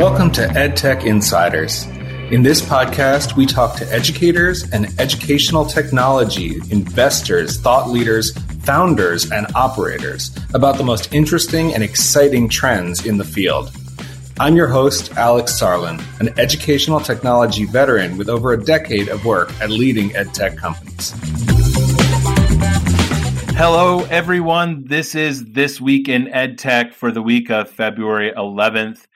Welcome to EdTech Insiders. In this podcast, we talk to educators and educational technology investors, thought leaders, founders, and operators about the most interesting and exciting trends in the field. I'm your host, Alex Sarlin, an educational technology veteran with over a decade of work at leading edtech companies. Hello, everyone. This is This Week in EdTech for the week of February 11th.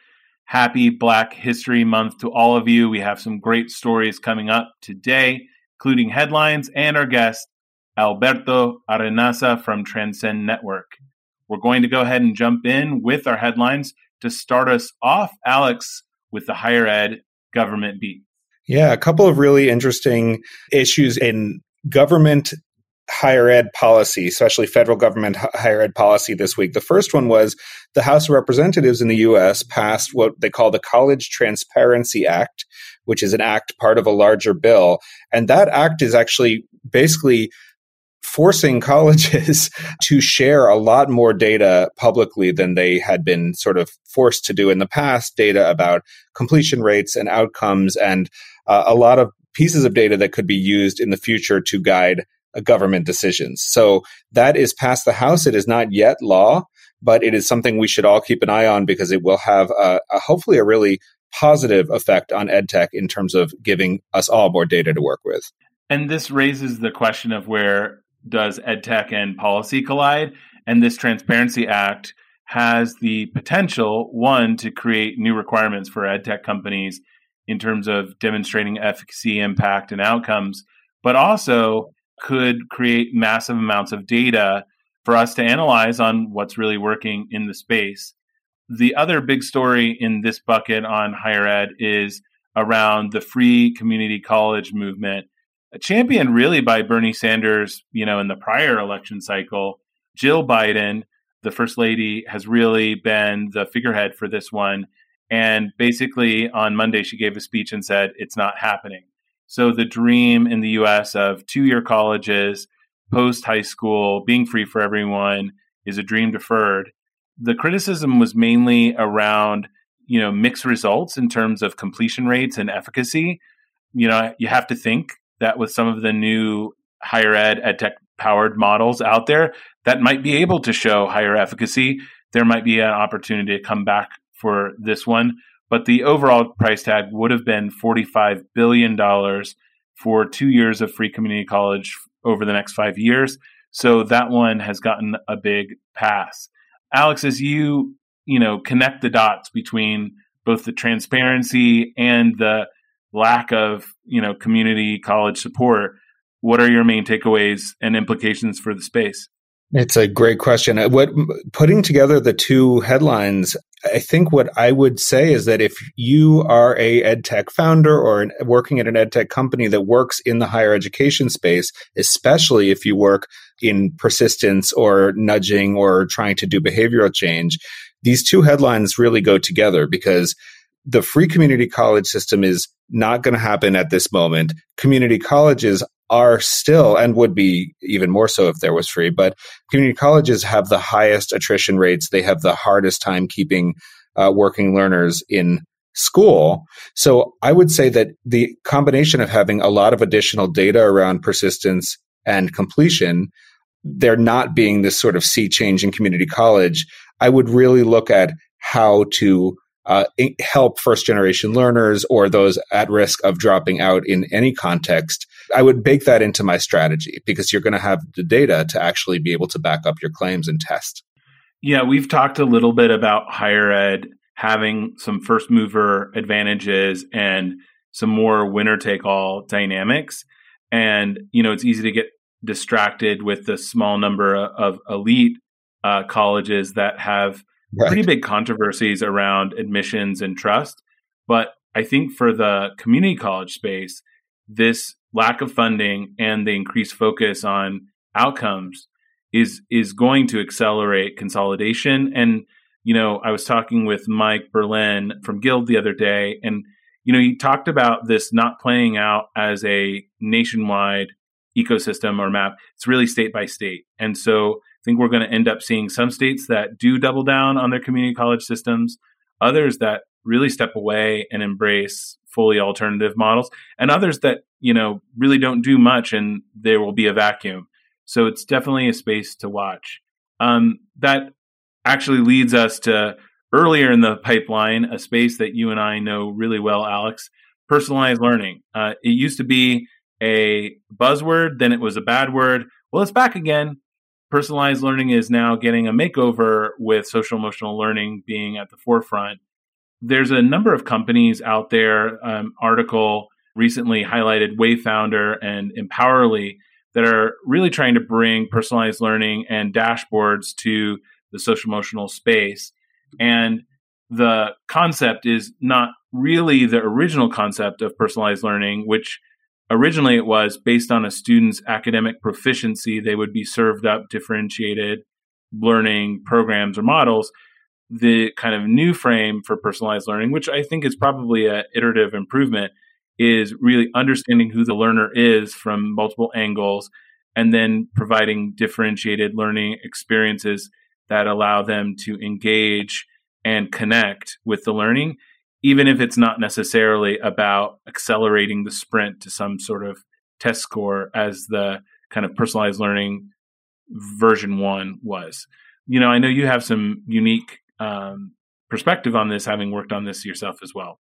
Happy Black History Month to all of you. We have some great stories coming up today, including headlines and our guest, Alberto Arenaza from Transcend Network. We're going to go ahead and jump in with our headlines to start us off, Alex, with the higher ed government beat. Yeah, a couple of really interesting issues in government higher ed policy, especially federal government higher ed policy this week. The first one was the House of Representatives in the US passed what they call the College Transparency Act, which is an act part of a larger bill. And that act is actually basically forcing colleges to share a lot more data publicly than they had been sort of forced to do in the past data about completion rates and outcomes and uh, a lot of pieces of data that could be used in the future to guide government decisions. So that is past the House. It is not yet law, but it is something we should all keep an eye on because it will have a, a hopefully a really positive effect on edtech in terms of giving us all more data to work with. And this raises the question of where does edtech and policy collide? And this Transparency Act has the potential, one, to create new requirements for edtech companies in terms of demonstrating efficacy, impact, and outcomes, but also could create massive amounts of data for us to analyze on what's really working in the space. The other big story in this bucket on higher ed is around the free community college movement, championed really by Bernie Sanders, you know, in the prior election cycle. Jill Biden, the first lady, has really been the figurehead for this one. And basically on Monday, she gave a speech and said, it's not happening. So the dream in the US of two year colleges, post high school, being free for everyone is a dream deferred. The criticism was mainly around, you know, mixed results in terms of completion rates and efficacy. You know, you have to think that with some of the new higher ed ed tech powered models out there that might be able to show higher efficacy, there might be an opportunity to come back for this one but the overall price tag would have been $45 billion for two years of free community college over the next five years. So that one has gotten a big pass. Alex, as you, you know, connect the dots between both the transparency and the lack of, you know, community college support, what are your main takeaways and implications for the space? It's a great question. Uh, what putting together the two headlines, I think what I would say is that if you are a edtech founder or an, working at an edtech company that works in the higher education space, especially if you work in persistence or nudging or trying to do behavioral change, these two headlines really go together because the free community college system is not going to happen at this moment. Community colleges are still and would be even more so if there was free, but community colleges have the highest attrition rates. They have the hardest time keeping uh, working learners in school. So I would say that the combination of having a lot of additional data around persistence and completion, there not being this sort of sea change in community college, I would really look at how to uh, help first generation learners or those at risk of dropping out in any context, I would bake that into my strategy because you're going to have the data to actually be able to back up your claims and test. Yeah, we've talked a little bit about higher ed having some first mover advantages and some more winner take all dynamics. And, you know, it's easy to get distracted with the small number of elite uh, colleges that have right. pretty big controversies around admissions and trust. But I think for the community college space, this lack of funding and the increased focus on outcomes is is going to accelerate consolidation. And you know, I was talking with Mike Berlin from Guild the other day, and you know, he talked about this not playing out as a nationwide ecosystem or map. It's really state by state, and so I think we're going to end up seeing some states that do double down on their community college systems, others that really step away and embrace fully alternative models and others that you know really don't do much and there will be a vacuum. So it's definitely a space to watch. Um, that actually leads us to earlier in the pipeline a space that you and i know really well alex personalized learning. Uh, it used to be a buzzword then it was a bad word. Well it's back again. Personalized learning is now getting a makeover with social emotional learning being at the forefront there's a number of companies out there. Um, article recently highlighted Wayfinder and Empowerly that are really trying to bring personalized learning and dashboards to the social emotional space. And the concept is not really the original concept of personalized learning, which originally it was based on a student's academic proficiency. They would be served up differentiated learning programs or models the kind of new frame for personalized learning, which I think is probably an iterative improvement, is really understanding who the learner is from multiple angles and then providing differentiated learning experiences that allow them to engage and connect with the learning, even if it's not necessarily about accelerating the sprint to some sort of test score as the kind of personalized learning version one was. You know, I know you have some unique um, perspective on this, having worked on this yourself as well.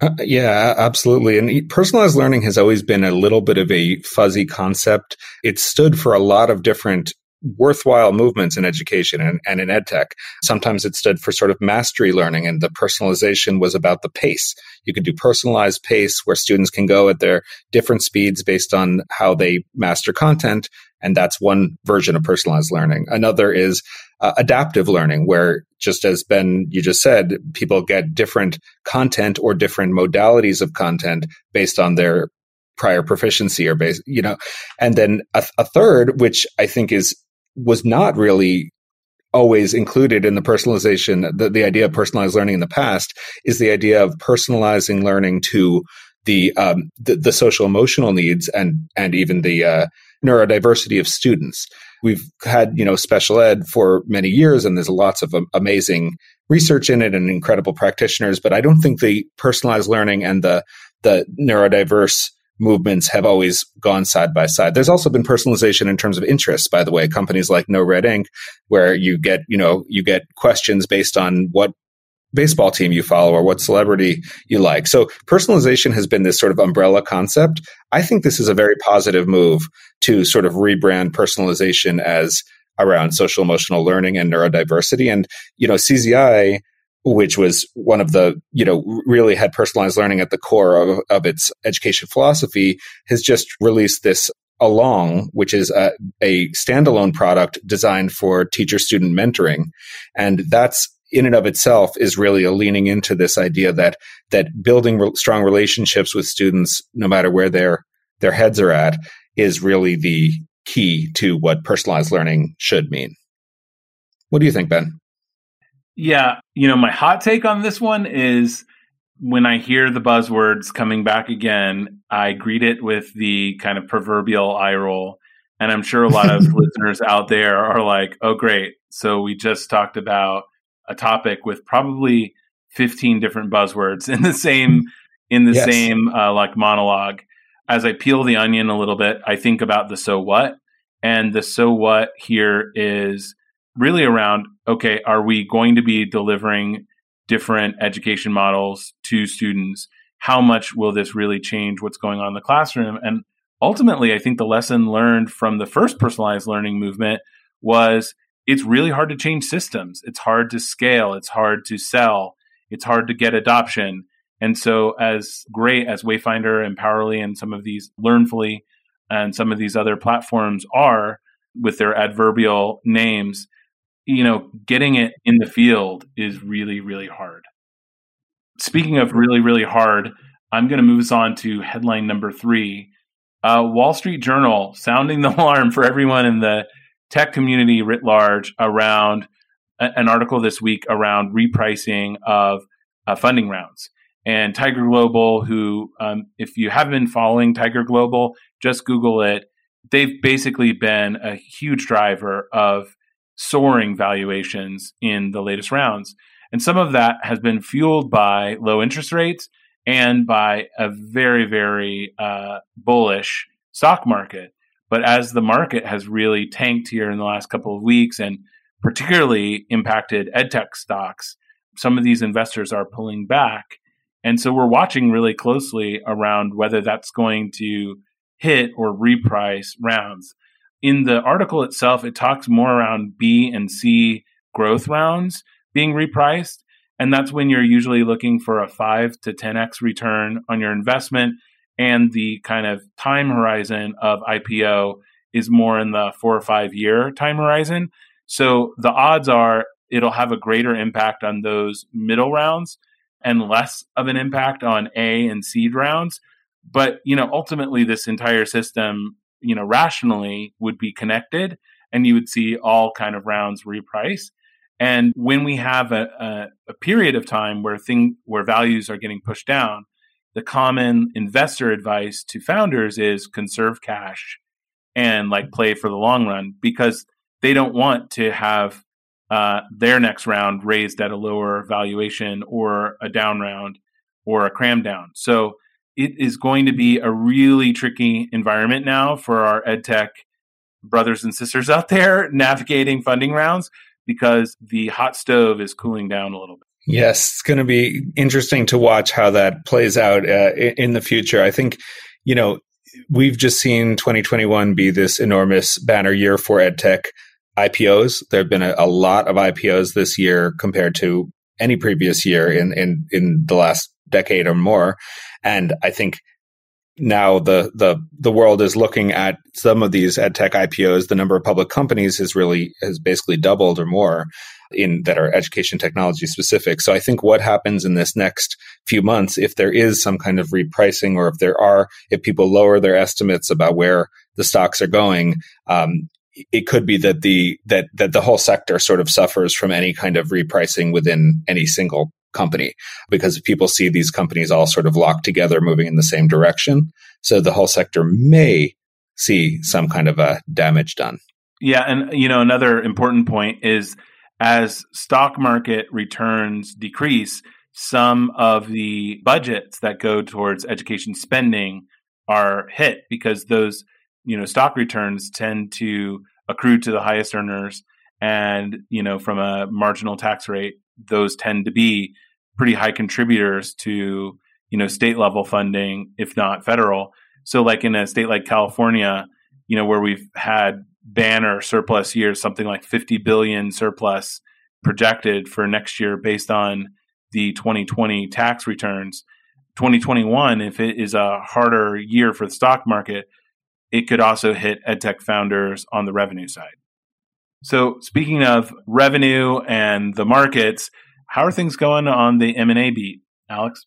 Uh, yeah, absolutely. And personalized learning has always been a little bit of a fuzzy concept. It stood for a lot of different worthwhile movements in education and, and in edtech. Sometimes it stood for sort of mastery learning, and the personalization was about the pace. You could do personalized pace where students can go at their different speeds based on how they master content. And that's one version of personalized learning. Another is uh, adaptive learning, where just as Ben, you just said, people get different content or different modalities of content based on their prior proficiency or base, you know, and then a, a third, which I think is was not really always included in the personalization, the, the idea of personalized learning in the past is the idea of personalizing learning to the um, the, the, social emotional needs and and even the uh, neurodiversity of students. We've had you know special ed for many years, and there's lots of amazing research in it and incredible practitioners. But I don't think the personalized learning and the the neurodiverse movements have always gone side by side. There's also been personalization in terms of interests, by the way, companies like NoRedInk, where you get, you know, you get questions based on what baseball team you follow or what celebrity you like. So personalization has been this sort of umbrella concept. I think this is a very positive move to sort of rebrand personalization as around social emotional learning and neurodiversity. And, you know, CZI which was one of the, you know, really had personalized learning at the core of, of its education philosophy, has just released this Along, which is a, a standalone product designed for teacher student mentoring. And that's in and of itself is really a leaning into this idea that that building re- strong relationships with students, no matter where their their heads are at, is really the key to what personalized learning should mean. What do you think, Ben? Yeah, you know, my hot take on this one is when I hear the buzzwords coming back again, I greet it with the kind of proverbial eye roll. And I'm sure a lot of listeners out there are like, oh, great. So we just talked about a topic with probably 15 different buzzwords in the same in the yes. same uh, like monologue as i peel the onion a little bit i think about the so what and the so what here is really around okay, are we going to be delivering different education models to students? How much will this really change what's going on in the classroom? And ultimately, I think the lesson learned from the first personalized learning movement was it's really hard to change systems. It's hard to scale. It's hard to sell. It's hard to get adoption. And so, as great as Wayfinder and Powerly and some of these Learnfully and some of these other platforms are with their adverbial names, you know, getting it in the field is really, really hard. Speaking of really, really hard, I'm going to move us on to headline number three. Uh, Wall Street Journal sounding the alarm for everyone in the tech community writ large around a, an article this week around repricing of uh, funding rounds. And Tiger Global, who, um, if you haven't been following Tiger Global, just Google it. They've basically been a huge driver of soaring valuations in the latest rounds. And some of that has been fueled by low interest rates and by a very, very uh, bullish stock market. But as the market has really tanked here in the last couple of weeks and particularly impacted edtech stocks, some of these investors are pulling back. And so we're watching really closely around whether that's going to hit or reprice rounds. In the article itself, it talks more around B and C growth rounds being repriced. And that's when you're usually looking for a 5 to 10x return on your investment. And the kind of time horizon of IPO is more in the four or five year time horizon. So the odds are it'll have a greater impact on those middle rounds and less of an impact on A and seed rounds. But, you know, ultimately this entire system, you know, rationally would be connected and you would see all kind of rounds reprice. And when we have a, a, a period of time where thing where values are getting pushed down, the common investor advice to founders is conserve cash and like play for the long run because they don't want to have uh, their next round raised at a lower valuation or a down round or a cram down. So it is going to be a really tricky environment now for our edtech brothers and sisters out there navigating funding rounds because the hot stove is cooling down a little bit. Yes, it's going to be interesting to watch how that plays out uh, in the future. I think, you know, we've just seen 2021 be this enormous banner year for edtech IPOs. There have been a, a lot of IPOs this year compared to any previous year in, in, in the last decade or more. And I think now the the the world is looking at some of these edtech IPOs. The number of public companies has really has basically doubled or more in that are education technology specific. So I think what happens in this next few months, if there is some kind of repricing, or if there are, if people lower their estimates about where the stocks are going, um, it could be that the that that the whole sector sort of suffers from any kind of repricing within any single company because people see these companies all sort of locked together moving in the same direction so the whole sector may see some kind of a damage done yeah and you know another important point is as stock market returns decrease some of the budgets that go towards education spending are hit because those you know stock returns tend to accrue to the highest earners. And you know from a marginal tax rate those tend to be pretty high contributors to you know state level funding if not federal. So like in a state like california you know where we've had banner surplus years something like 50 billion surplus projected for next year based on the 2020 tax returns 2021 if it is a harder year for the stock market it could also hit edtech founders on the revenue side. So speaking of revenue and the markets, how are things going on the M&A beat, Alex?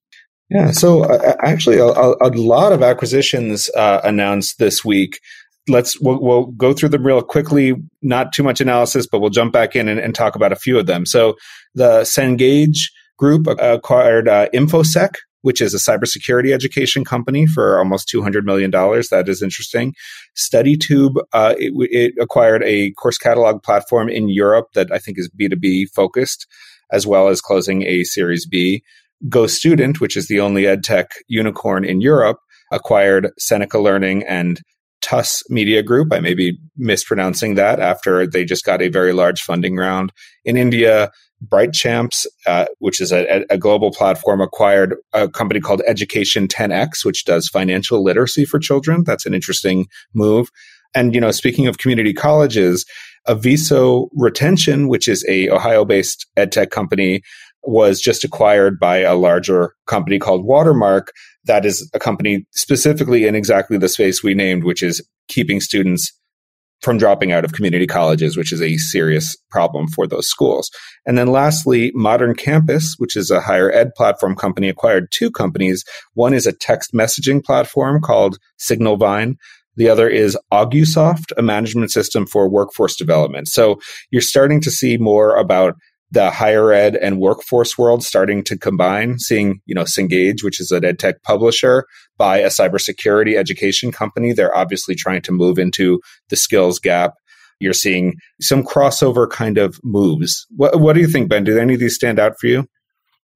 Yeah, so uh, actually, a, a, lot of acquisitions uh, announced this week. Let's we'll, we'll, go through them real quickly. Not too much analysis, but we'll jump back in and, and talk about a few of them. So the Cengage Group acquired uh, InfoSec, which is a cybersecurity education company for almost $200 million. That is interesting. StudyTube, uh, it, it, acquired a course catalog platform in Europe that I think is B2B focused, as well as closing a Series B. GoStudent, which is the only edtech unicorn in Europe, acquired Seneca Learning and TUS Media Group. I may be mispronouncing that after they just got a very large funding round. In India, Bright Champs, uh, which is a, a, global platform, acquired a company called Education 10X, which does financial literacy for children. That's an interesting move. And, you know, speaking of community colleges, Aviso Retention, which is a Ohio-based edtech company, was just acquired by a larger company called Watermark. That is a company specifically in exactly the space we named, which is keeping students from dropping out of community colleges, which is a serious problem for those schools. And then lastly, Modern Campus, which is a higher ed platform company, acquired two companies. One is a text messaging platform called Signalvine. The other is Augusoft, a management system for workforce development. So you're starting to see more about the higher ed and workforce world starting to combine, seeing, you know, Cengage, which is an ed tech publisher, buy a cybersecurity education company. They're obviously trying to move into the skills gap. You're seeing some crossover kind of moves. What, what do you think, Ben? Do any of these stand out for you?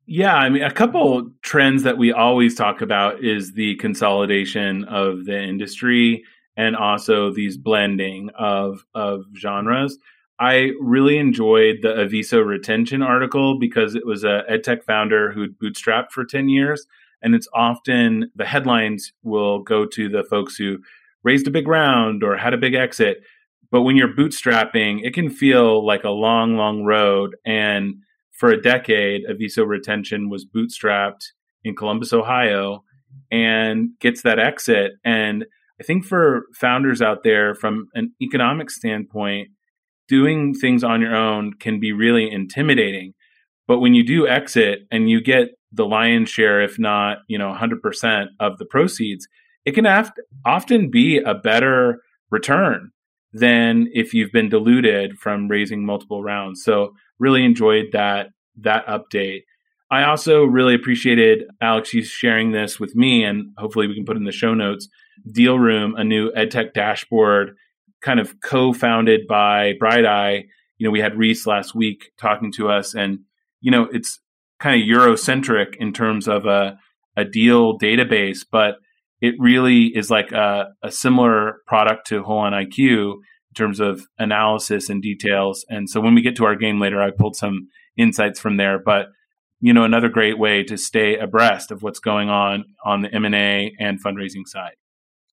Yeah, I mean, a couple trends that we always talk about is the consolidation of the industry and also these blending of of genres. I really enjoyed the Aviso retention article because it was a edtech founder who'd bootstrapped for 10 years. And it's often the headlines will go to the folks who raised a big round or had a big exit. But when you're bootstrapping, it can feel like a long, long road. And for a decade, Aviso Retention was bootstrapped in Columbus, Ohio, and gets that exit. And I think for founders out there, from an economic standpoint, doing things on your own can be really intimidating. But when you do exit and you get the lion's share, if not, you know, 100% of the proceeds, it can have, often be a better return than if you've been diluted from raising multiple rounds. So really enjoyed that that update. I also really appreciated Alex you sharing this with me, and hopefully we can put in the show notes. Dealroom, a new EdTech dashboard kind of co-founded by Brighteye. You know, we had Reese last week talking to us, and you know, it's kind of Eurocentric in terms of a a deal database, but it really is like a, a similar product to HolonIQ in terms of analysis and details. And so when we get to our game later, I pulled some insights from there. But you know, another great way to stay abreast of what's going on on the M and A and fundraising side.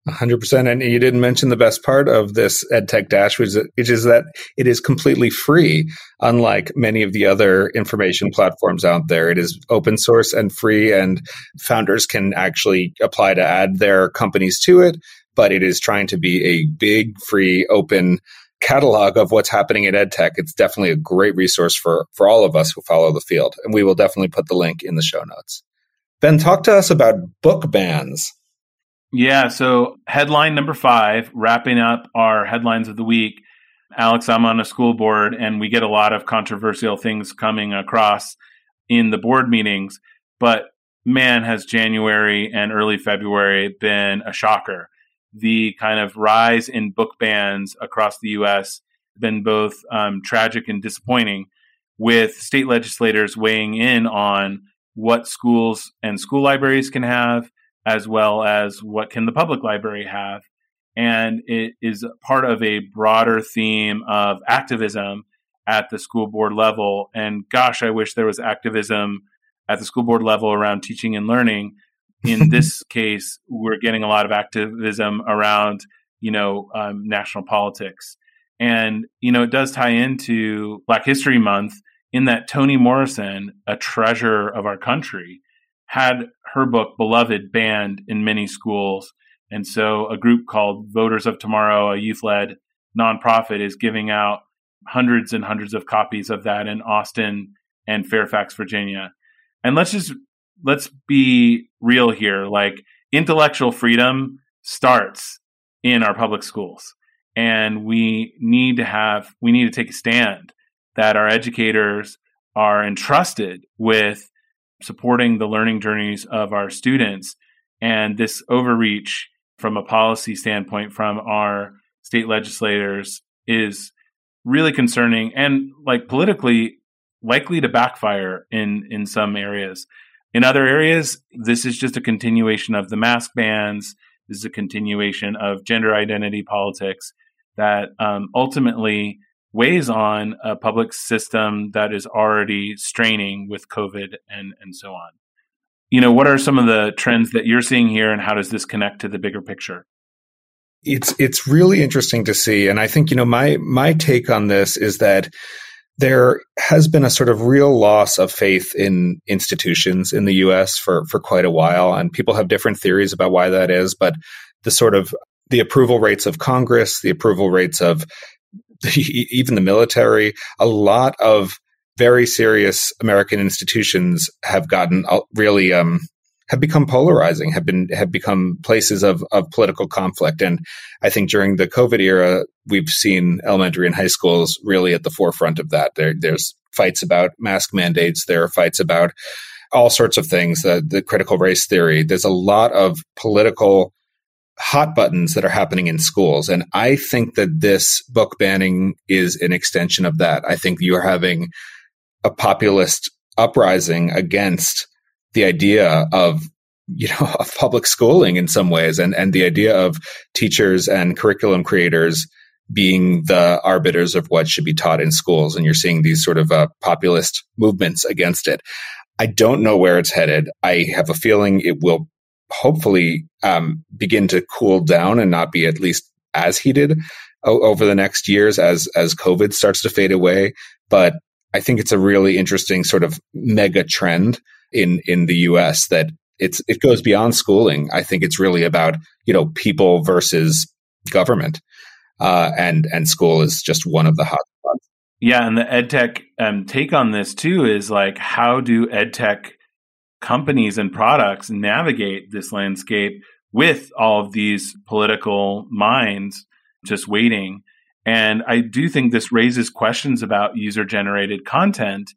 100% and you didn't mention the best part of this edtech dash which is, that it is completely free unlike many of the other information platforms out there. It is open source and free and founders can actually apply to add their companies to it but it is trying to be a big free open catalog of what's happening in edtech. It's definitely a great resource for for all of us who follow the field and we will definitely put the link in the show notes. Ben talk to us about book bans yeah. So, headline number five, wrapping up our headlines of the week. Alex, I'm on a school board and we get a lot of controversial things coming across in the board meetings. But man, has January and early February been a shocker. The kind of rise in book bans across the U.S. been both um, tragic and disappointing, with state legislators weighing in on what schools and school libraries can have as well as what can the public library have. And it is part of a broader theme of activism at the school board level. And gosh, I wish there was activism at the school board level around teaching and learning. In this case, we're getting a lot of activism around, you know, um, national politics. And, you know, it does tie into Black History Month in that Toni Morrison, a treasure of our country, had her book Beloved banned in many schools. And so a group called Voters of Tomorrow, a youth led nonprofit, is giving out hundreds and hundreds of copies of that in Austin and Fairfax, Virginia. And let's just let's be real here. Like intellectual freedom starts in our public schools. And we need to have we need to take a stand that our educators are entrusted with supporting the learning journeys of our students. And this overreach from a policy standpoint from our state legislators is really concerning and like politically likely to backfire in in some areas. In other areas, this is just a continuation of the mask bans. This is a continuation of gender identity politics that um, ultimately weighs on a public system that is already straining with COVID and, and so on. You know, what are some of the trends that you're seeing here and how does this connect to the bigger picture? It's it's really interesting to see. And I think, you know, my my take on this is that there has been a sort of real loss of faith in institutions in the US for, for quite a while. And people have different theories about why that is, but the sort of the approval rates of Congress, the approval rates of even the military, a lot of very serious American institutions have gotten uh, really um, have become polarizing, have been have become places of of political conflict. And I think during the COVID era, we've seen elementary and high schools really at the forefront of that. There, there's fights about mask mandates. There are fights about all sorts of things. The, the critical race theory. There's a lot of political hot buttons that are happening in schools. And I think that this book banning is an extension of that. I think you're having a populist uprising against the idea of you know of public schooling in some ways and and the idea of teachers and curriculum creators being the arbiters of what should be taught in schools and you're seeing these sort of uh, populist movements against it i don't know where it's headed i have a feeling it will hopefully um, begin to cool down and not be at least as heated o- over the next years as as COVID starts to fade away. But I think it's a really interesting sort of mega trend in in the U.S. that it's it goes beyond schooling. I think it's really about you know people versus government, uh, and and school is just one of the hot spots. Yeah, and the edtech um, take on this too is like how do edtech companies and products navigate this landscape with all of these political minds just waiting. And I do think this raises questions about user generated content.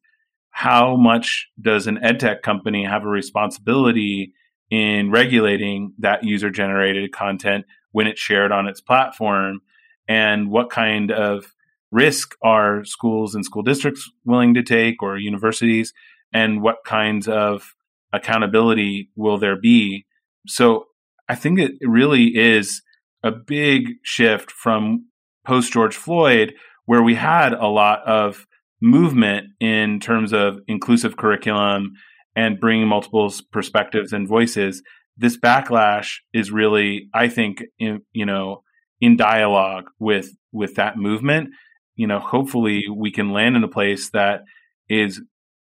How much does an edtech company have a responsibility in regulating that user generated content when it's shared on its platform? And what kind of risk are schools and school districts willing to take or universities? And what kinds of accountability will there be? So I think it really is a big shift from post George Floyd, where we had a lot of movement in terms of inclusive curriculum and bringing multiple perspectives and voices. This backlash is really, I think, in, you know, in dialogue with with that movement. You know, hopefully we can land in a place that is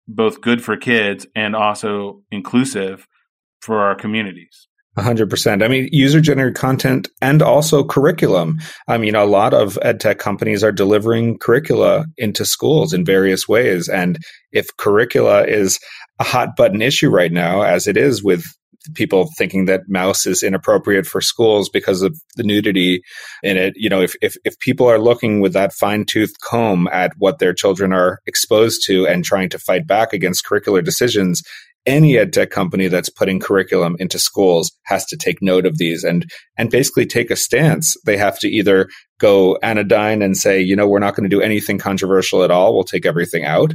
both good for kids and also inclusive for our communities. 100%. I mean, user generated content and also curriculum. I mean, a lot of ed tech companies are delivering curricula into schools in various ways. And if curricula is a hot button issue right now, as it is with people thinking that Maus is inappropriate for schools because of the nudity in it. You know, if, if, if people are looking with that fine tooth comb at what their children are exposed to and trying to fight back against curricular decisions, any ed tech company that's putting curriculum into schools has to take note of these and and basically take a stance. They have to either go anodyne and say, you know, we're not going to do anything controversial at all. We'll take everything out,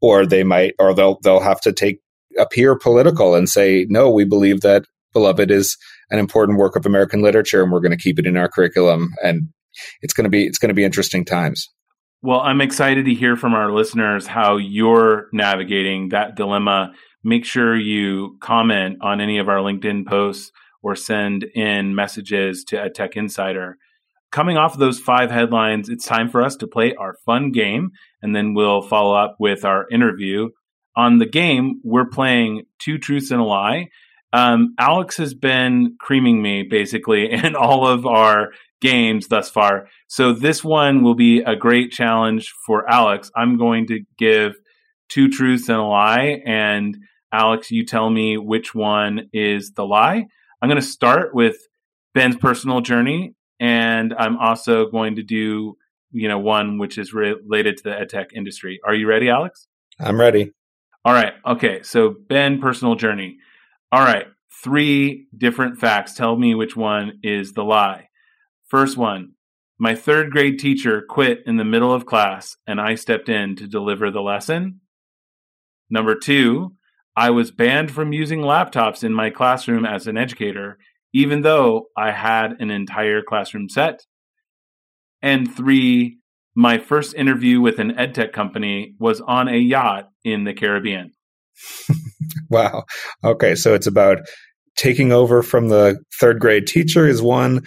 or they might, or they'll they'll have to take appear political and say, no, we believe that Beloved is an important work of American literature, and we're going to keep it in our curriculum. And it's going to be it's going to be interesting times. Well, I'm excited to hear from our listeners how you're navigating that dilemma. Make sure you comment on any of our LinkedIn posts or send in messages to EdTech Insider. Coming off of those five headlines, it's time for us to play our fun game, and then we'll follow up with our interview on the game, we're playing Two Truths and a Lie. Um, Alex has been creaming me basically in all of our games thus far. So this one will be a great challenge for Alex. I'm going to give two truths and a lie. And Alex, you tell me which one is the lie. I'm going to start with Ben's personal journey. And I'm also going to do, you know, one which is related to the edtech industry. Are you ready, Alex? I'm ready. All right. Okay. So, Ben, personal journey. All right. Three different facts. Tell me which one is the lie. First one My third grade teacher quit in the middle of class, and I stepped in to deliver the lesson. Number two, I was banned from using laptops in my classroom as an educator, even though I had an entire classroom set. And three, my first interview with an edtech company was on a yacht in the Caribbean. wow. Okay. So it's about taking over from the third grade teacher is one,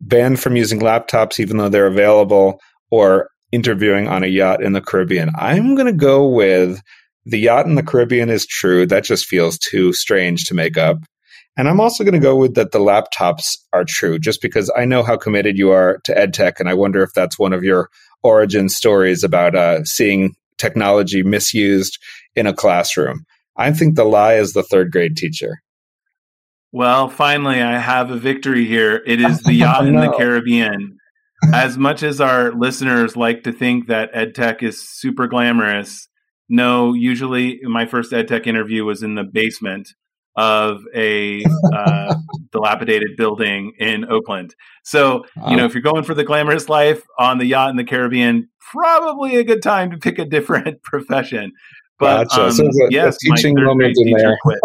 banned from using laptops even though they're available, or interviewing on a yacht in the Caribbean. I'm going to go with the yacht in the Caribbean is true. That just feels too strange to make up. And I'm also going to go with that the laptops are true, just because I know how committed you are to EdTech, and I wonder if that's one of your origin stories about uh, seeing technology misused in a classroom. I think the lie is the third grade teacher. Well, finally, I have a victory here. It is the yacht in the Caribbean. As much as our listeners like to think that EdTech is super glamorous, no, usually my first EdTech interview was in the basement of a uh, dilapidated building in Oakland. So, you know, if you're going for the glamorous life on the yacht in the Caribbean, probably a good time to pick a different profession. But gotcha. um, so a, yes, a teaching moment in there. quit.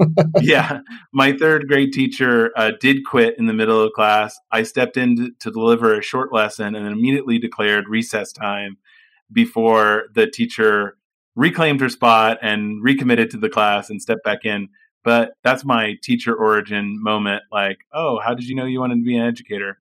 yeah, my third grade teacher uh, did quit in the middle of class. I stepped in to, to deliver a short lesson and then immediately declared recess time before the teacher reclaimed her spot and recommitted to the class and stepped back in. But that's my teacher origin moment. Like, oh, how did you know you wanted to be an educator?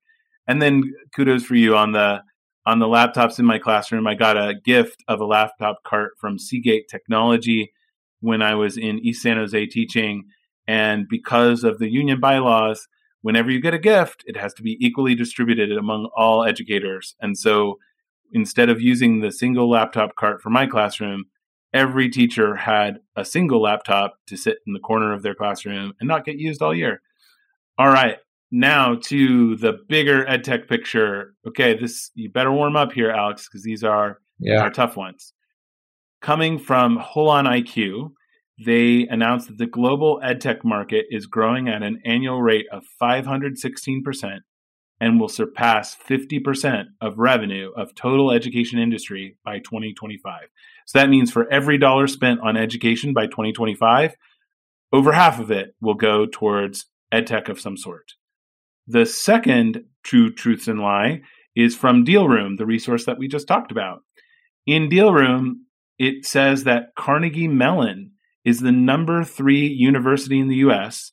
And then kudos for you on the on the laptops in my classroom. I got a gift of a laptop cart from Seagate Technology when I was in East San Jose teaching. And because of the union bylaws, whenever you get a gift, it has to be equally distributed among all educators. And so instead of using the single laptop cart for my classroom, every teacher had a single laptop to sit in the corner of their classroom and not get used all year. All right, now to the bigger edtech picture. Okay, this you better warm up here, Alex, because these are yeah. our tough ones. Coming from HolonIQ, they announced that the global edtech market is growing at an annual rate of 516% and will surpass 50% of revenue of total education industry by 2025. So that means for every dollar spent on education by 2025, over half of it will go towards edtech of some sort. The second true truths and lie is from Dealroom, the resource that we just talked about. In Dealroom, it says that Carnegie Mellon is the number three university in the US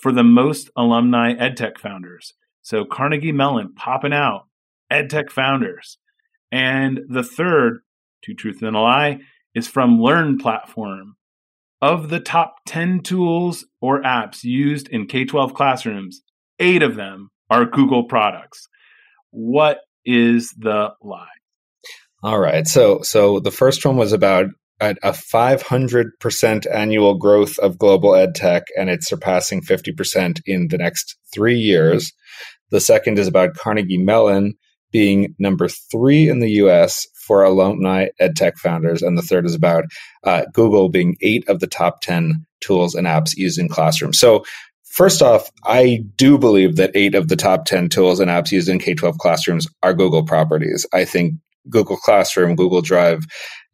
for the most alumni edtech founders. So Carnegie Mellon popping out, edtech founders. And the third Two Truth and a Lie, is from LearnPlatform. Of the top 10 tools or apps used in K 12 classrooms, eight of them are Google products. What is the lie? All right. So, so the first one was about a 500% annual growth of global ed tech, and it's surpassing 50% in the next three years. The second is about Carnegie Mellon being number three in the US for alumni edtech founders. And the third is about uh, Google being eight of the top 10 tools and apps used in classrooms. So, first off, I do believe that eight of the top 10 tools and apps used in K 12 classrooms are Google properties. I think Google Classroom, Google Drive,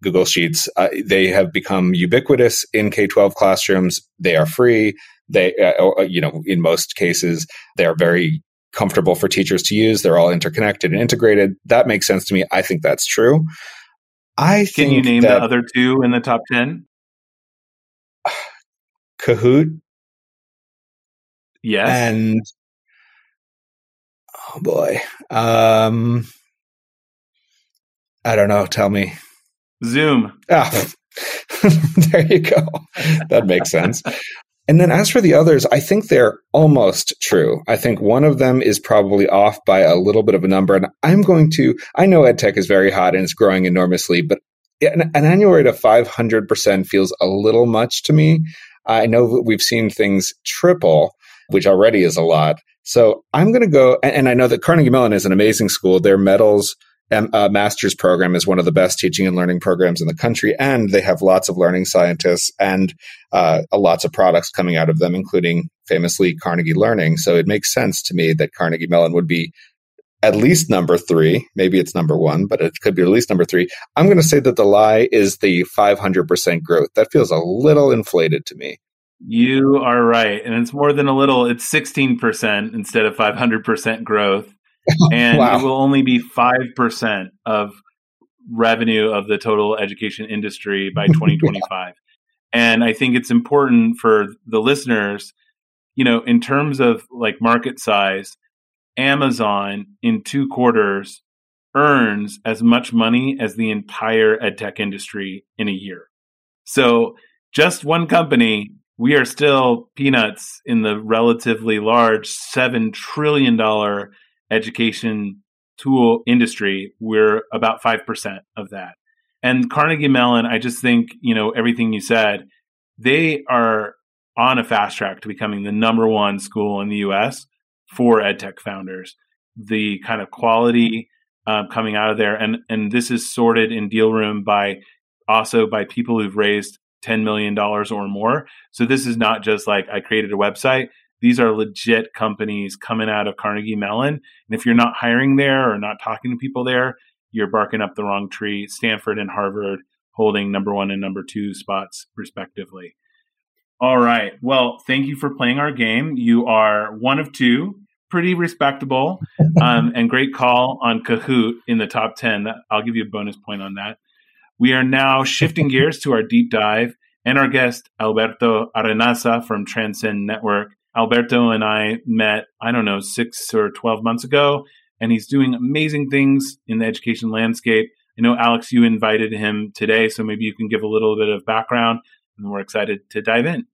Google Sheets, uh, they have become ubiquitous in K 12 classrooms. They are free. They, uh, you know, in most cases, they are very comfortable for teachers to use. They're all interconnected and integrated. That makes sense to me. I think that's true. I can you name the other two in the top ten? Kahoot. Yes. And oh boy, um, I don't know. Tell me. Zoom. Ah, there you go. That makes sense. And then as for the others, I think they're almost true. I think one of them is probably off by a little bit of a number. And I'm going to, I know EdTech is very hot and it's growing enormously, but an, an annual rate of 500% feels a little much to me. I know that we've seen things triple, which already is a lot. So I'm going to go, and, and I know that Carnegie Mellon is an amazing school. Their METALS uh, master's program is one of the best teaching and learning programs in the country, and they have lots of learning scientists and uh, lots of products coming out of them, including famously Carnegie Learning. So it makes sense to me that Carnegie Mellon would be at least number three. Maybe it's number one, but it could be at least number three. I'm going to say that the lie is the 500% growth. That feels a little inflated to me. You are right. And it's more than a little, it's 16% instead of 500% growth. and wow. it will only be 5% of revenue of the total education industry by 2025. and I think it's important for the listeners, you know, in terms of like market size, Amazon in two quarters earns as much money as the entire edtech industry in a year. So just one company, we are still peanuts in the relatively large $7 trillion education tool industry, we're about 5% of that. And Carnegie Mellon, I just think, you know, everything you said, they are on a fast track to becoming the number one school in the US for edtech founders. The kind of quality uh, coming out of there, and and this is sorted in Dealroom by also by people who've raised $10 million or more. So this is not just like I created a website. These are legit companies coming out of Carnegie Mellon. And if you're not hiring there or not talking to people there, you're barking up the wrong tree. Stanford and Harvard holding number one and number two spots, respectively. All right. Well, thank you for playing our game. You are one of two, pretty respectable, um, and great call on Kahoot in the top 10. I'll give you a bonus point on that. We are now shifting gears to our deep dive and our guest, Alberto Arenaza from Transcend Network. Alberto and I met, I don't know, six or 12 months ago, and he's doing amazing things in the education landscape. I know, Alex, you invited him today, so maybe you can give a little bit of background, and we're excited to dive in.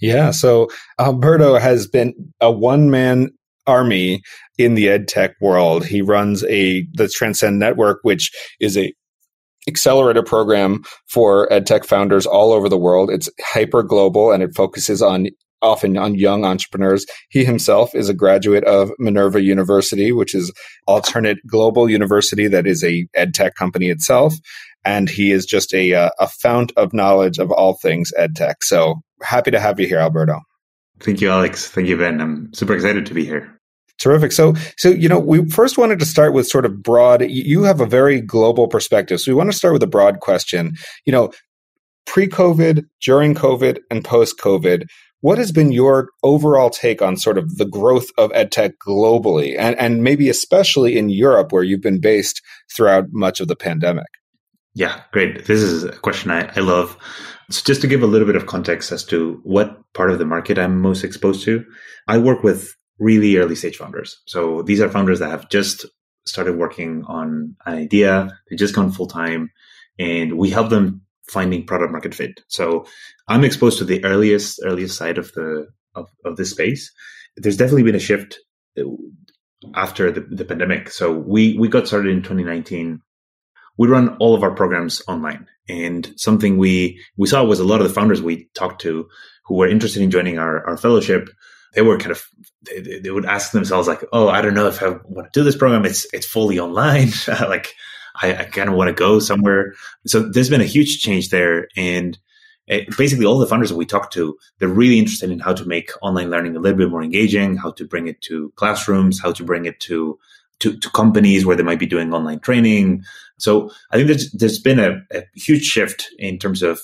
Yeah, so Alberto has been a one man army in the ed tech world. He runs a the Transcend Network, which is a accelerator program for ed tech founders all over the world. It's hyper global and it focuses on often on young entrepreneurs. He himself is a graduate of Minerva University, which is alternate global university that is a ed tech company itself. And he is just a, uh, a fount of knowledge of all things ed tech. So happy to have you here, Alberto. Thank you, Alex. Thank you, Ben. I'm super excited to be here. Terrific. So, so you know, we first wanted to start with sort of broad. You have a very global perspective, so we want to start with a broad question. You know, pre-COVID, during COVID, and post-COVID, what has been your overall take on sort of the growth of edtech globally, and and maybe especially in Europe, where you've been based throughout much of the pandemic? Yeah, great. This is a question I, I love. So, just to give a little bit of context as to what part of the market I'm most exposed to, I work with really early stage founders. So these are founders that have just started working on an idea, they just gone full time, and we help them finding product market fit. So I'm exposed to the earliest earliest side of the of, of this space. There's definitely been a shift uh, after the, the pandemic. So we we got started in 2019. We run all of our programs online, and something we we saw was a lot of the founders we talked to who were interested in joining our, our fellowship they were kind of they, they, would ask themselves like, "Oh, I don't know if I want to do this program. It's it's fully online. like, I, I kind of want to go somewhere." So there's been a huge change there, and it, eh, basically all the funders that we talk to, they're really interested in how to make online learning a little bit more engaging, how to bring it to classrooms, how to bring it to to, to companies where they might be doing online training. So I think there's there's been a, a huge shift in terms of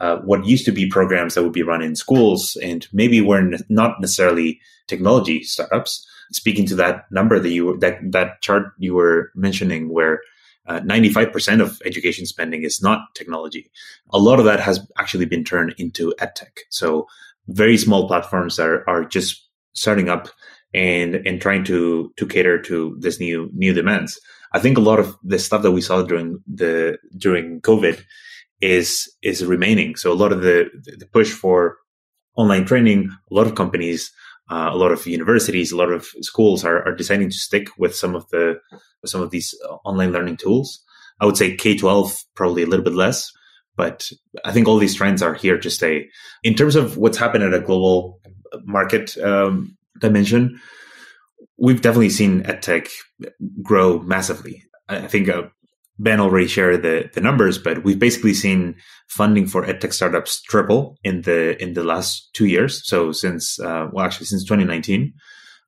uh, what used to be programs that would be run in schools and maybe were not necessarily technology startups. Speaking to that number that you that that chart you were mentioning, where uh, 95% of education spending is not technology. A lot of that has actually been turned into edtech. So very small platforms are are just starting up and and trying to to cater to this new new demands. I think a lot of the stuff that we saw during the during COVID is is remaining. So a lot of the the push for online training, a lot of companies, uh, a lot of universities, a lot of schools are, are deciding to stick with some of the some of these uh, online learning tools. I would say K twelve probably a little bit less, but I think all these trends are here to stay. In terms of what's happened at a global market um, dimension, we've definitely seen edtech grow massively. I think uh, Ben already shared the, the numbers, but we've basically seen funding for edtech startups triple in the in the last two years. So since uh, well, actually since 2019,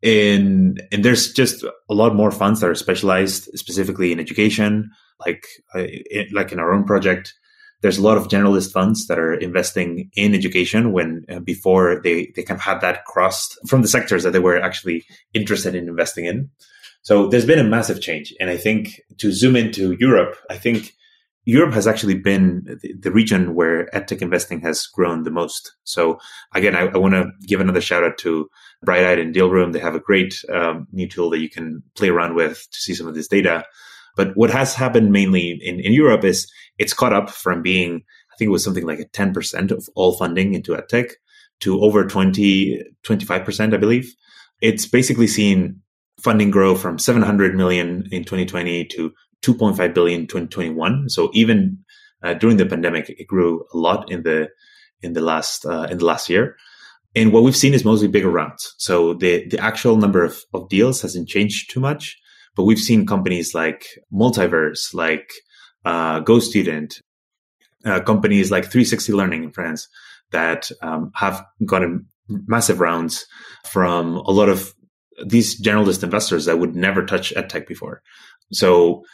and and there's just a lot more funds that are specialized specifically in education, like uh, like in our own project. There's a lot of generalist funds that are investing in education when uh, before they they kind of had that crossed from the sectors that they were actually interested in investing in. So there's been a massive change. And I think to zoom into Europe, I think Europe has actually been the, region where edtech investing has grown the most. So again, I, I want to give another shout out to Brighteye and Dealroom. They have a great um, new tool that you can play around with to see some of this data. But what has happened mainly in, in Europe is it's caught up from being, I think it was something like a 10% of all funding into edtech to over 20, 25%, I believe. It's basically seen funding grow from 700 million in 2020 to 2.5 billion in 2021. So even uh, during the pandemic, it grew a lot in the in the last uh, in the last year. And what we've seen is mostly bigger rounds. So the the actual number of, of deals hasn't changed too much, but we've seen companies like Multiverse, like uh, GoStudent, uh, companies like 360 Learning in France that um, have gotten massive rounds from a lot of these generalist investors that would never touch edtech before. So,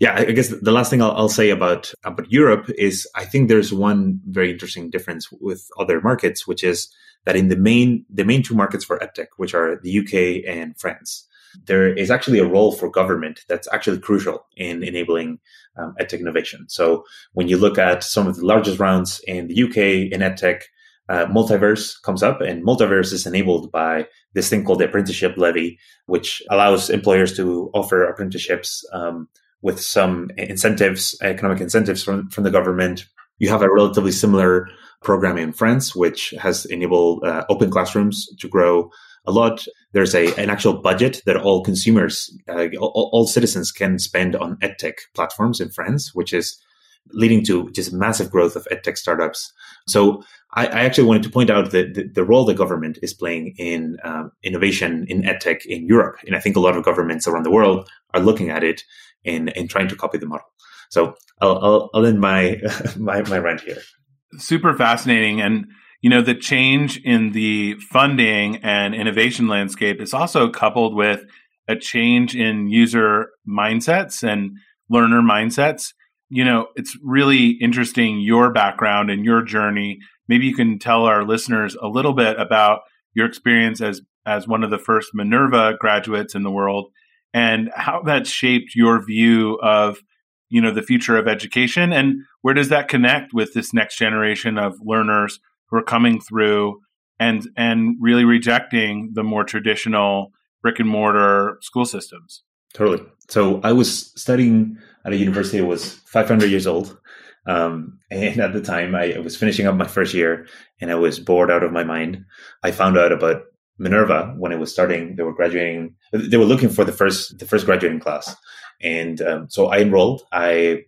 yeah, I guess the last thing I'll, I'll, say about about Europe is I think there's one very interesting difference with other markets, which is that in the main the main two markets for edtech, which are the UK and France, there is actually a role for government that's actually crucial in enabling um, edtech innovation. So when you look at some of the largest rounds in the UK in edtech, uh, multiverse comes up and multiverse is enabled by this thing called the apprenticeship levy which allows employers to offer apprenticeships um, with some incentives economic incentives from, from the government. You have a relatively similar program in france which has enabled uh, OpenClassrooms to grow a lot. There's a an actual budget that all consumers uh, all, all citizens can spend on edtech platforms in france which is leading to just massive growth of edtech startups. So I, I actually wanted to point out that the, the role the government is playing in um, innovation in edtech in Europe, and I think a lot of governments around the world are looking at it and, and trying to copy the model. So I'll, I'll, I'll end my, my my rant here. Super fascinating, and you know the change in the funding and innovation landscape is also coupled with a change in user mindsets and learner mindsets you know, it's really interesting your background and your journey. Maybe you can tell our listeners a little bit about your experience as as one of the first Minerva graduates in the world and how that shaped your view of you know the future of education and where does that connect with this next generation of learners who are coming through and and really rejecting the more traditional brick and mortar school systems totally so i was studying at a university that was 500 years old. Um, and at the time, I, was finishing up my first year and I was bored out of my mind. I found out about Minerva when it was starting. They were graduating. They were looking for the first the first graduating class, and um, so I enrolled. I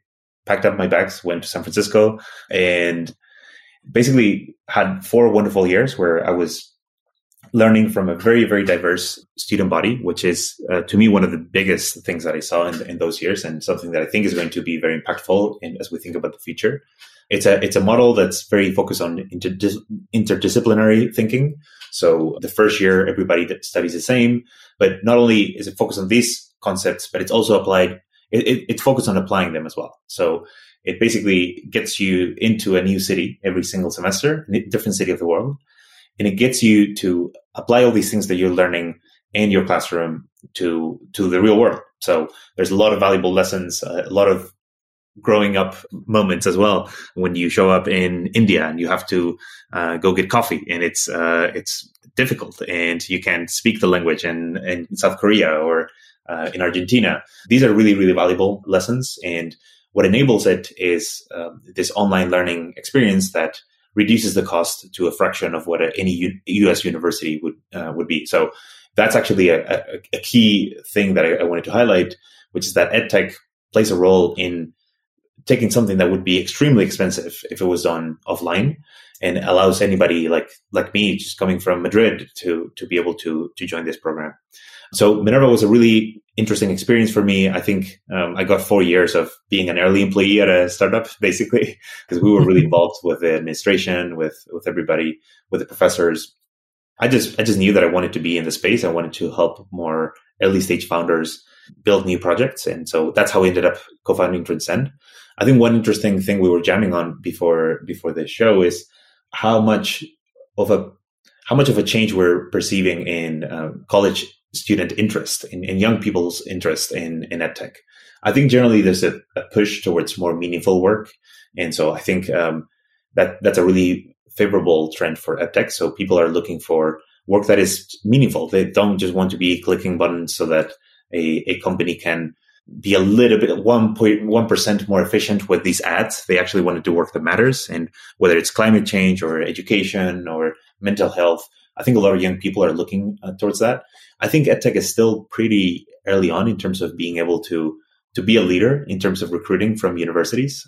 packed up my bags, went to San Francisco, and basically had four wonderful years where I was learning from a very, very diverse student body, which is uh, to me one of the biggest things that I saw in, in, those years, and something that I think is going to be very impactful in, as we think about the future. It's a it's a model that's very focused on interdis- interdisciplinary thinking. So the first year, everybody studies the same, but not only is it focused on these concepts, but it's also applied. It, it, it's focused on applying them as well. So it basically gets you into a new city every single semester, different city of the world and it gets you to apply all these things that you're learning in your classroom to to the real world. So there's a lot of valuable lessons, uh, a lot of growing up moments as well when you show up in India and you have to uh, go get coffee and it's uh, it's difficult and you can't speak the language in, in South Korea or uh, in Argentina. These are really really valuable lessons and what enables it is um, this online learning experience that reduces the cost to a fraction of what any U- U.S. university would uh, would be. So that's actually a, a, a key thing that I, I, wanted to highlight, which is that edtech plays a role in taking something that would be extremely expensive if it was done offline, and allows anybody like like me, just coming from Madrid, to to be able to to join this program. So Minerva was a really interesting experience for me. I think um, I got four years of being an early employee at a startup, basically, because we were really involved with the administration, with with everybody, with the professors. I just I just knew that I wanted to be in the space. I wanted to help more early stage founders build new projects, and so that's how we ended up co-founding Transcend. I think one interesting thing we were jamming on before before the show is how much of a how much of a change we're perceiving in um, college student interest, in, in young people's interest in, in edtech. I think generally there's a, a, push towards more meaningful work. And so I think um, that that's a really favorable trend for edtech. So people are looking for work that is meaningful. They don't just want to be clicking buttons so that a, a company can be a little bit 1.1% more efficient with these ads. They actually want to do work that matters. And whether it's climate change or education or mental health, I think a lot of young people are looking uh, towards that. I think edtech is still pretty early on in terms of being able to to be a leader in terms of recruiting from universities.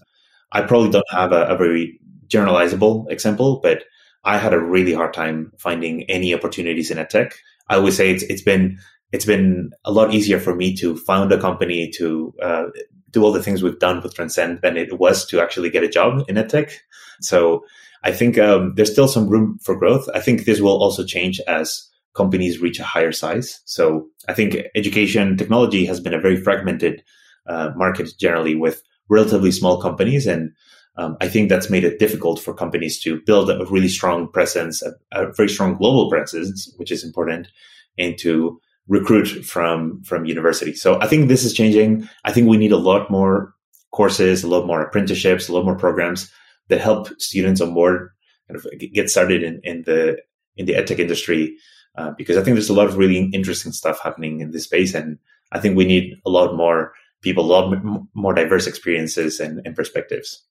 I probably don't have a, a very generalizable example, but I had a really hard time finding any opportunities in edtech. I would say it's it's been it's been a lot easier for me to found a company to uh, do all the things we've done with Transcend than it was to actually get a job in edtech. So I think um, there's still some room for growth. I think this will also change as companies reach a higher size. So I think education technology has been a very fragmented uh, market generally with relatively small companies. And um, I think that's made it difficult for companies to build a really strong presence, a, a very strong global presence, which is important, and to recruit from from university. So I think this is changing. I think we need a lot more courses, a lot more apprenticeships, a lot more programs that help students on board kind of get started in, in the in the edtech industry uh, because I think there's a lot of really interesting stuff happening in this space, and I think we need a lot more people, a lot more diverse experiences and, and perspectives.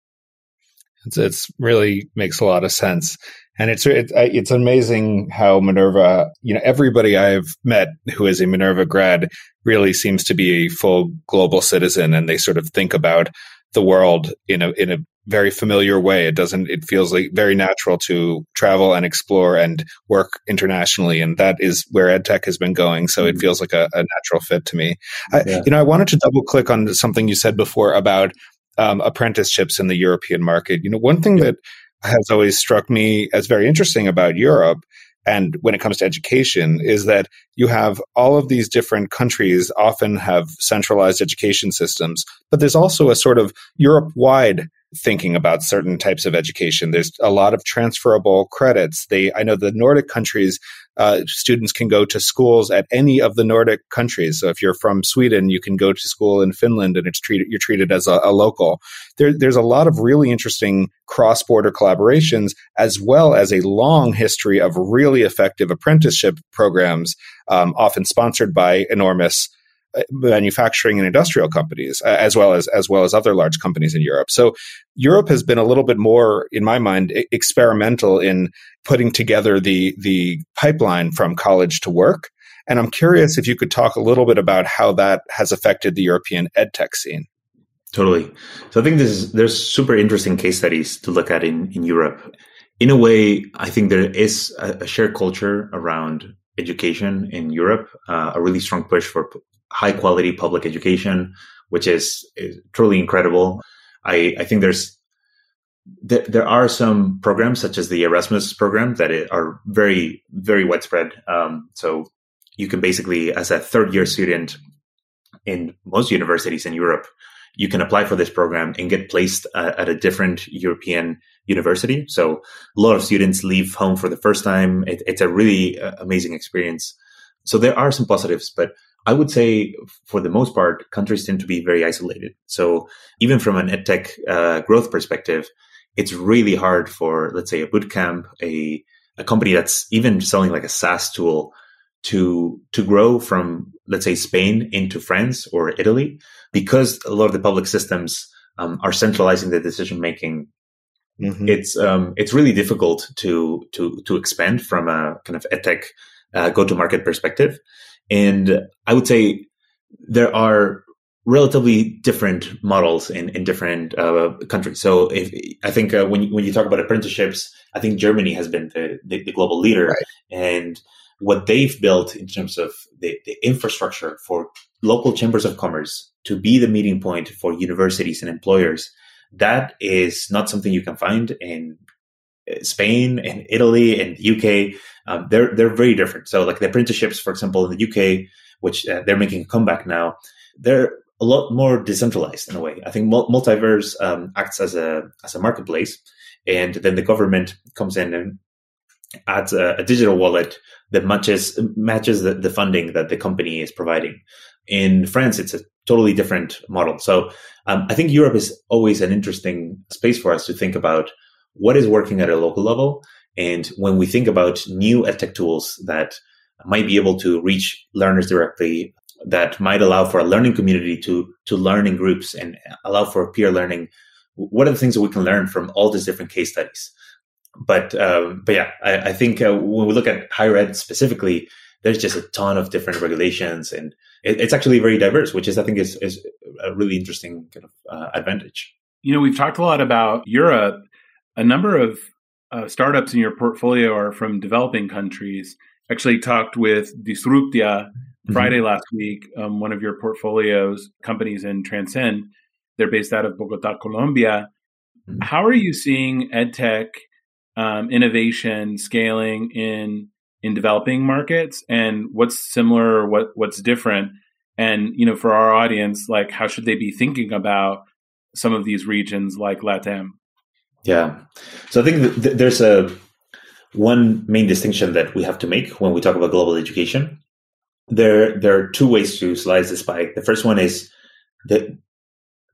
It's, it's, really makes a lot of sense, and it's it, it's amazing how Minerva, you know, everybody I've met who is a Minerva grad really seems to be a full global citizen, and they sort of think about the world in a in a very familiar way. It doesn't, it feels like very natural to travel and explore and work internationally. And that is where EdTech has been going. So it mm-hmm. feels like a, a natural fit to me. I, yeah. You know, I wanted to double click on something you said before about um, apprenticeships in the European market. You know, one thing that has always struck me as very interesting about Europe and when it comes to education is that you have all of these different countries often have centralized education systems but there's also a sort of europe wide thinking about certain types of education. There's a lot of transferable credits. They, I know the Nordic countries, uh, students can go to schools at any of the Nordic countries. So if you're from Sweden, you can go to school in Finland, and it's treated you're treated as a, a local. There, there's a lot of really interesting cross-border collaborations, as well as a long history of really effective apprenticeship programs, um, often sponsored by enormous manufacturing and industrial companies as well as as well as other large companies in Europe. So Europe has been a little bit more in my mind experimental in putting together the the pipeline from college to work. And I'm curious if you could talk a little bit about how that has affected the European edtech scene. Totally. So I think is, there's super interesting case studies to look at in, in Europe. In a way, I think there is a, a shared culture around education in Europe, uh, a really strong push for high quality public education, which is, is truly incredible. I, I think there's th- there are some programs such as the Erasmus program that are very very widespread. Um, so you can basically, as a third year student in most universities in Europe, you can apply for this program and get placed uh, at a different European university. So a lot of students leave home for the first time. It, it's a really uh, amazing experience. So there are some positives, but I would say, for the most part, countries tend to be very isolated. So even from an edtech uh, growth perspective, it's really hard for, let's say, a bootcamp, a a company that's even selling like a SaaS tool to to grow from, let's say, Spain into France or Italy, because a lot of the public systems um, are centralizing the decision making. Mm-hmm. It's um, it's really difficult to to to expand from a kind of edtech uh, go to market perspective. And I would say there are relatively different models in, in different uh, countries. So if, I think uh, when, you, when you talk about apprenticeships, I think Germany has been the, the, the global leader. Right. And what they've built in terms of the, the infrastructure for local chambers of commerce to be the meeting point for universities and employers, that is not something you can find in Spain and Italy and UK um, they're they're very different. So like the apprenticeships, for example, in the UK, which uh, they're making a comeback now, they're a lot more decentralized in a way. I think Multiverse um, acts as a as a marketplace, and then the government comes in and adds a, a digital wallet that matches matches the, the funding that the company is providing. In France, it's a totally different model. So um, I think Europe is always an interesting space for us to think about what is working at a local level and when we think about new edtech tools that might be able to reach learners directly, that might allow for a learning community to to learn in groups and allow for peer learning, what are the things that we can learn from all these different case studies? But um, but yeah, I, I think uh, when we look at higher ed specifically, there's just a ton of different regulations, and it, it's actually very diverse, which is I think is is a really interesting kind of uh, advantage. You know, we've talked a lot about Europe. A number of uh, startups in your portfolio are from developing countries. Actually, talked with Disruptia mm-hmm. Friday last week, um, one of your portfolio's companies in Transcend, They're based out of Bogota, Colombia. Mm-hmm. How are you seeing edtech um, innovation scaling in in developing markets, and what's similar or what what's different? And you know, for our audience, like how should they be thinking about some of these regions like LATAM? Yeah, so I think th- there's a one main distinction that we have to make when we talk about global education. There, there are two ways to slice this pie. The first one is that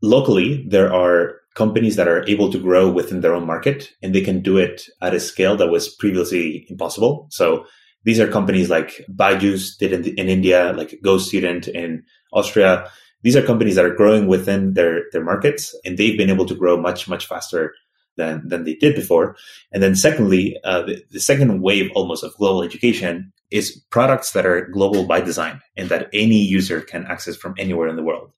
locally there are companies that are able to grow within their own market and they can do it at a scale that was previously impossible. So these are companies like Byju's did in, in India, like GoStudent in Austria. These are companies that are growing within their, their markets and they've been able to grow much, much faster than, than they did before. And then secondly, uh, the, the second wave almost of global education is products that are global by design and that any user can access from anywhere in the world.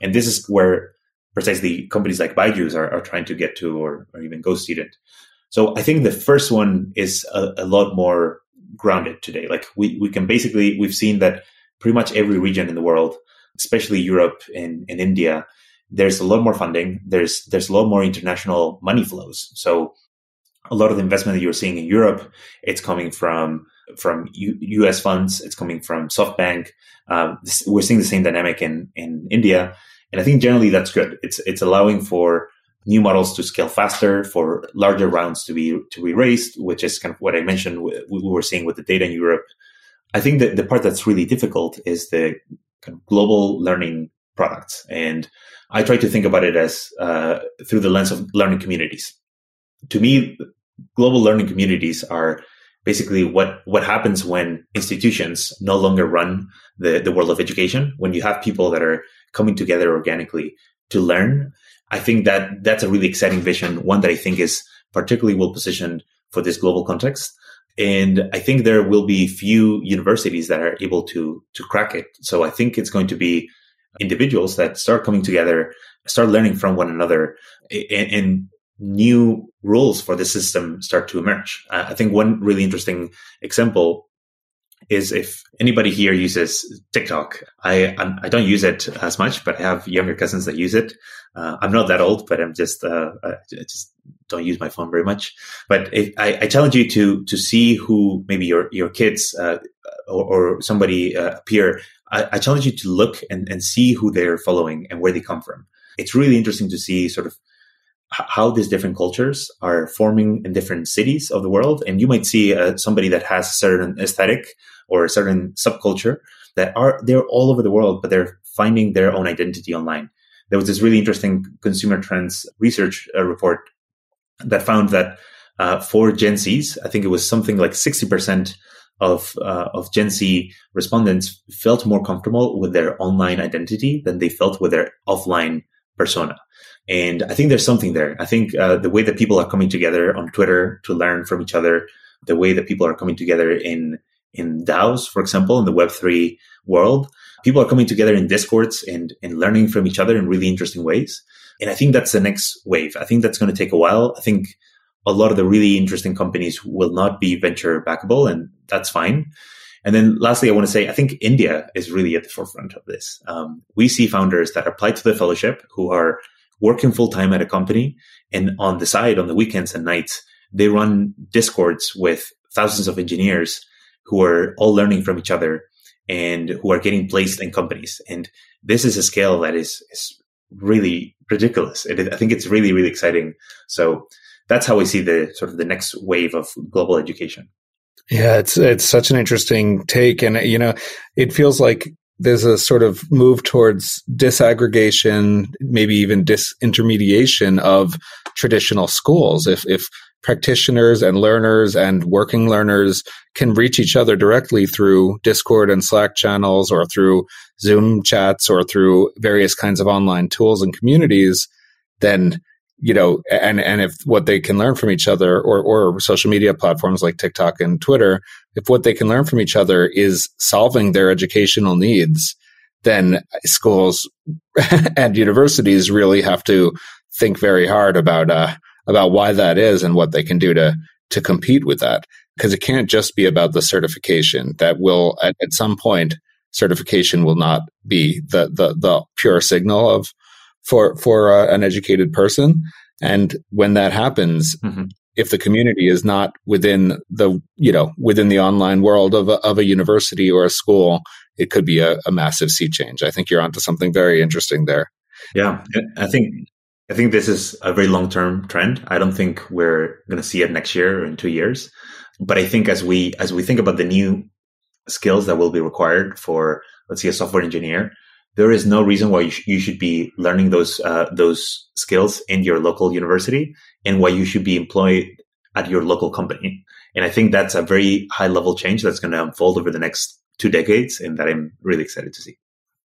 And this is where precisely companies like Byju's are, are trying to get to, or, or even GoStudent. So I think the first one is a, a lot more grounded today. Like we, we can basically, we've seen that pretty much every region in the world, especially Europe and, and India, there's a lot more funding. There's, there's a lot more international money flows. So a lot of the investment that you're seeing in Europe, it's coming from, from U- US funds. It's coming from SoftBank. Um, this, we're seeing the same dynamic in, in India. And I think generally that's good. It's it's allowing for new models to scale faster, for larger rounds to be to be raised, which is kind of what I mentioned we, we were seeing with the data in Europe. I think that the part that's really difficult is the global learning products, and I try to think about it as uh, through the lens of learning communities. To me, global learning communities are basically what what happens when institutions no longer run the the world of education. When you have people that are coming together organically to learn. I think that that's a really exciting vision, one that I think is particularly well positioned for this global context. And I think there will be few universities that are able to to crack it. So I think it's going to be individuals that start coming together, start learning from one another, and, and new rules for the system start to emerge. I think one really interesting example is if anybody here uses TikTok, I I do not use it as much, but I have younger cousins that use it. Uh, I'm not that old, but I'm just uh, I just don't use my phone very much. But if, I, I, challenge you to to see who maybe your your kids uh, or, or, somebody uh, appear. I, I, challenge you to look and, and see who they're following and where they come from. It's really interesting to see sort of how these different cultures are forming in different cities of the world. And you might see uh, somebody that has a certain aesthetic or a certain subculture that are they're all over the world, but they're finding their own identity online. There was this really interesting consumer trends research uh, report that found that uh, for Gen Zs, I think it was something like sixty percent of uh, of Gen Z respondents felt more comfortable with their online identity than they felt with their offline persona. And I think there's something there. I think uh, the way that people are coming together on Twitter to learn from each other, the way that people are coming together in in DAOs, for example, in the Web3 world, people are coming together in discords and, and learning from each other in really interesting ways. And I think that's the next wave. I think that's going to take a while. I think a lot of the really interesting companies will not be venture backable, and that's fine. And then lastly, I want to say, I think India is really at the forefront of this. Um, we see founders that apply to the fellowship who are working full time at a company. And on the side, on the weekends and nights, they run discords with thousands of engineers who are all learning from each other and who are getting placed in companies. And this is a scale that is, is really ridiculous. It, I think it's really, really exciting. So that's how we see the sort of the next wave of global education. Yeah, it's it's such an interesting take, and you know, it feels like there's a sort of move towards disaggregation, maybe even disintermediation of traditional schools. If if practitioners and learners and working learners can reach each other directly through Discord and Slack channels or through Zoom chats or through various kinds of online tools and communities, then you know, and and if what they can learn from each other, or or social media platforms like TikTok and Twitter, if what they can learn from each other is solving their educational needs, then schools and universities really have to think very hard about uh, about why that is and what they can do to to compete with that. Because it can't just be about the certification. That will at, at some point certification will not be the the the pure signal of for for uh, an educated person. And when that happens, mm-hmm. if the community is not within the you know within the online world of a, of a university or a school, it could be a, a massive sea change. I think you're onto something very interesting there. Yeah, I think I think this is a very long term trend. I don't think we're going to see it next year or in two years. But I think as we as we think about the new skills that will be required for let's say a software engineer, there is no reason why you, sh- you should be learning those uh, those skills in your local university and why you should be employed at your local company. And I think that's a very high level change that's going to unfold over the next two decades, and that I'm really excited to see.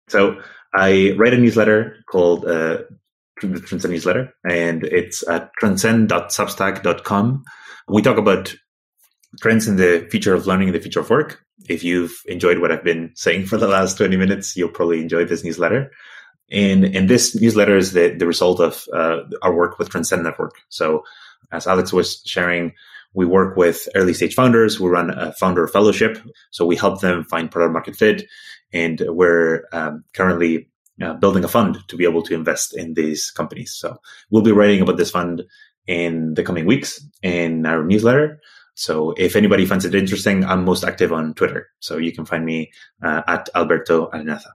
So I write a newsletter called uh, the Transcend newsletter, and it's at transcend.substack.com. We talk about trends in the future of learning and the future of work. If you've enjoyed what I've been saying for the last 20 minutes, you'll probably enjoy this newsletter. And, and this newsletter is the, the result of uh, our work with Transcend Network. So as Alex was sharing, we work with early stage founders. We run a founder fellowship. So we help them find product market fit. And we're um, currently uh, building a fund to be able to invest in these companies. So we'll be writing about this fund in the coming weeks in our newsletter. So if anybody finds it interesting, I'm most active on Twitter. So you can find me uh, at Alberto Arenaza.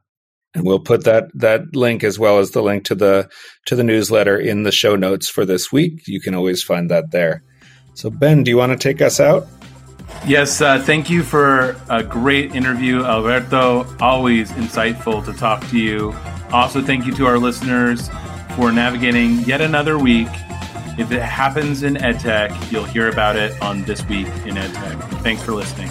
And we'll put that that link as well as the link to the to the newsletter in the show notes for this week. You can always find that there. So Ben, do you want to take us out? Yes, uh, thank you for a great interview, Alberto. Always insightful to talk to you. Also, thank you to our listeners for navigating yet another week if it happens in EdTech, you'll hear about it on This Week in EdTech. Thanks for listening.